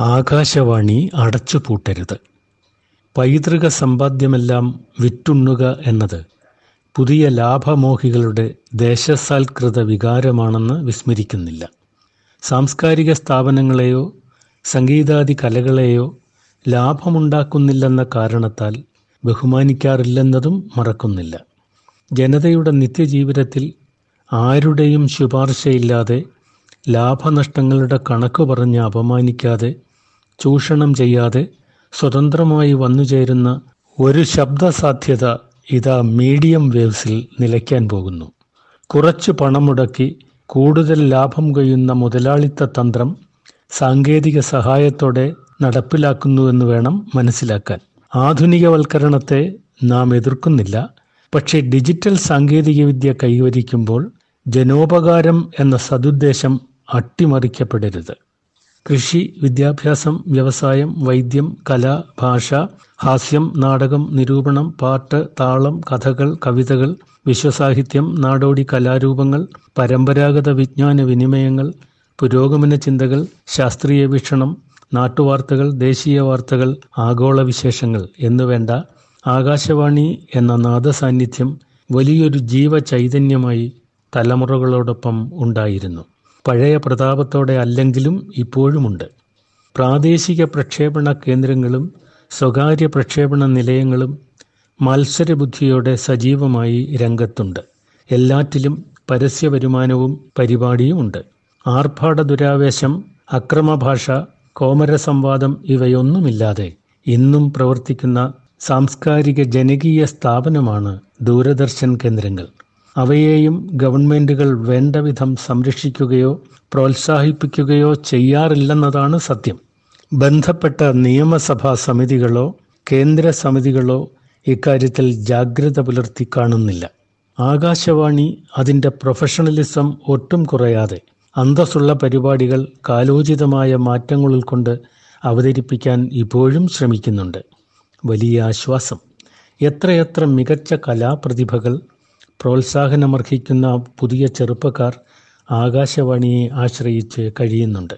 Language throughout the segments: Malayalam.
ആകാശവാണി അടച്ചുപൂട്ടരുത്. പൈതൃക സമ്പാദ്യമെല്ലാം വിറ്റുണ്ണുക എന്നത് പുതിയ ലാഭമോഹികളുടെ ദേശസാൽകൃത വികാരമാണെന്ന് വിസ്മരിക്കുന്നില്ല. സാംസ്കാരിക സ്ഥാപനങ്ങളെയോ സംഗീതാദി കലകളെയോ ലാഭമുണ്ടാക്കുന്നില്ലെന്ന കാരണത്താൽ ബഹുമാനിക്കാറില്ലെന്നതും മറക്കുന്നില്ല. ജനതയുടെ നിത്യജീവിതത്തിൽ ആരുടെയും ശുപാർശയില്ലാതെ ലാഭനഷ്ടങ്ങളുടെ കണക്ക് പറഞ്ഞ് അപമാനിക്കാതെ ചൂഷണം ചെയ്യാതെ സ്വതന്ത്രമായി വന്നുചേരുന്ന ഒരു ശബ്ദസാധ്യത ഇതാ മീഡിയം വേവ്സിൽ നിലയ്ക്കാൻ പോകുന്നു. കുറച്ച് പണം മുടക്കി കൂടുതൽ ലാഭം കൊയ്യുന്ന മുതലാളിത്ത തന്ത്രം സാങ്കേതിക സഹായത്തോടെ നടപ്പിലാക്കുന്നുവെന്ന് വേണം മനസ്സിലാക്കാൻ. ആധുനികവൽക്കരണത്തെ നാം എതിർക്കുന്നില്ല. പക്ഷേ ഡിജിറ്റൽ സാങ്കേതികവിദ്യ കൈവരിക്കുമ്പോൾ ജനോപകാരം എന്ന സതുദ്ദേശം അട്ടിമറിക്കപ്പെടരുത്. കൃഷി വിദ്യാഭ്യാസം വ്യവസായം വൈദ്യം കല ഭാഷ ഹാസ്യം നാടകം നിരൂപണം പാട്ട് താളം കഥകൾ കവിതകൾ വിശ്വസാഹിത്യം നാടോടി കലാരൂപങ്ങൾ പരമ്പരാഗത വിജ്ഞാന വിനിമയങ്ങൾ പുരോഗമന ചിന്തകൾ ശാസ്ത്രീയ വീക്ഷണം നാട്ടുവാർത്തകൾ ദേശീയ വാർത്തകൾ ആഗോള വിശേഷങ്ങൾ എന്നുവേണ്ട ആകാശവാണി എന്ന നാദസാന്നിധ്യം വലിയൊരു ജീവചൈതന്യമായി തലമുറകളോടൊപ്പം ഉണ്ടായിരുന്നു. പഴയ പ്രതാപത്തോടെ അല്ലെങ്കിലും ഇപ്പോഴുമുണ്ട്. പ്രാദേശിക പ്രക്ഷേപണ കേന്ദ്രങ്ങളും സ്വകാര്യ പ്രക്ഷേപണ നിലയങ്ങളും മത്സരബുദ്ധിയോടെ സജീവമായി രംഗത്തുണ്ട്. എല്ലാറ്റിലും പരസ്യ വരുമാനവും പരിപാടിയുമുണ്ട്. ആർഭാട ദുരാവേശം അക്രമഭാഷ കോമരസംവാദം ഇവയൊന്നുമില്ലാതെ ഇന്നും പ്രവർത്തിക്കുന്ന സാംസ്കാരിക ജനകീയ സ്ഥാപനമാണ് ദൂരദർശൻ കേന്ദ്രങ്ങൾ. അവയെയും ഗവൺമെന്റുകൾ വേണ്ടവിധം സംരക്ഷിക്കുകയോ പ്രോത്സാഹിപ്പിക്കുകയോ ചെയ്യാറില്ലെന്നതാണ് സത്യം. ബന്ധപ്പെട്ട നിയമസഭാ സമിതികളോ കേന്ദ്ര സമിതികളോ ഇക്കാര്യത്തിൽ ജാഗ്രത പുലർത്തി കാണുന്നില്ല. ആകാശവാണി അതിന്റെ പ്രൊഫഷണലിസം ഒട്ടും കുറയാതെ അന്തസ്സുള്ള പരിപാടികൾ കാലോചിതമായ മാറ്റങ്ങൾ ഉൾക്കൊണ്ട് അവതരിപ്പിക്കാൻ ഇപ്പോഴും ശ്രമിക്കുന്നുണ്ട്. വലിയ ആശ്വാസം. എത്രയെത്ര മികച്ച കലാപ്രതിഭകൾ പ്രോത്സാഹനമർഹിക്കുന്ന പുതിയ ചെറുപ്പക്കാർ ആകാശവാണിയെ ആശ്രയിച്ച് കഴിയുന്നുണ്ട്.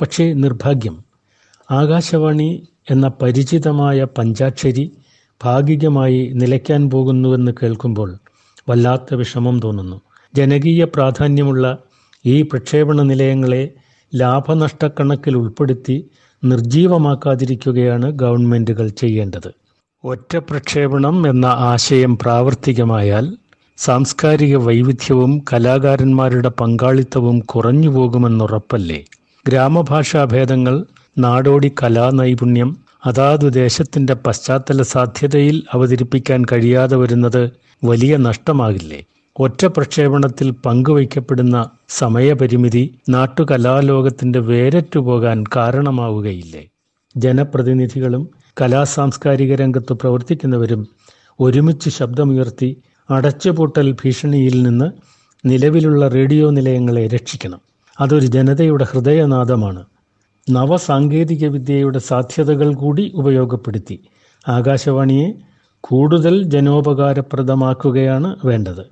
പക്ഷേ നിർഭാഗ്യം ആകാശവാണി എന്ന പരിചിതമായ പഞ്ചാക്ഷരി ഭാഗികമായി നിലയ്ക്കാൻ പോകുന്നുവെന്ന് കേൾക്കുമ്പോൾ വല്ലാത്ത വിഷമം തോന്നുന്നു. ജനകീയ പ്രാധാന്യമുള്ള ഈ പ്രക്ഷേപണ നിലയങ്ങളെ ലാഭനഷ്ടക്കണക്കിൽ ഉൾപ്പെടുത്തി നിർജീവമാക്കാതിരിക്കുകയാണ് ഗവൺമെന്റുകൾ ചെയ്യേണ്ടത്. ഒറ്റ പ്രക്ഷേപണം എന്ന ആശയം പ്രാവർത്തികമായാൽ സാംസ്കാരിക വൈവിധ്യവും കലാകാരന്മാരുടെ പങ്കാളിത്തവും കുറഞ്ഞു പോകുമെന്നുറപ്പല്ലേ? ഗ്രാമഭാഷാ ഭേദങ്ങൾ നാടോടി കലാനൈപുണ്യം അതാതു ദേശത്തിന്റെ പശ്ചാത്തല സാധ്യതയിൽ അവതരിപ്പിക്കാൻ കഴിയാതെ വരുന്നത് വലിയ നഷ്ടമാകില്ലേ? ഒറ്റ പ്രക്ഷേപണത്തിൽ പങ്കുവയ്ക്കപ്പെടുന്ന സമയപരിമിതി നാട്ടുകലാലോകത്തിന്റെ വേരറ്റുപോകാൻ കാരണമാവുകയില്ലേ? ജനപ്രതിനിധികളും കലാസാംസ്കാരിക രംഗത്ത് പ്രവർത്തിക്കുന്നവരും ഒരുമിച്ച് ശബ്ദമുയർത്തി അടച്ചുപൂട്ടൽ ഭീഷണിയിൽ നിന്ന് നിലവിലുള്ള റേഡിയോ നിലയങ്ങളെ രക്ഷിക്കണം. അതൊരു ജനതയുടെ ഹൃദയനാദമാണ്. നവസാങ്കേതിക വിദ്യയുടെ സാധ്യതകൾ കൂടി ഉപയോഗപ്പെടുത്തി. ആകാശവാണിയെ കൂടുതൽ ജനോപകാരപ്രദമാക്കുകയാണ് വേണ്ടത്.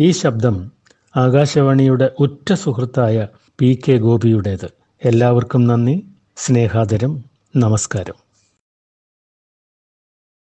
ഈ ശബ്ദം ആകാശവാണിയുടെ ഉറ്റ സുഹൃത്തായ പി കെ ഗോപിയുടേത്. എല്ലാവർക്കും നന്ദി. സ്നേഹാദരം. നമസ്കാരം.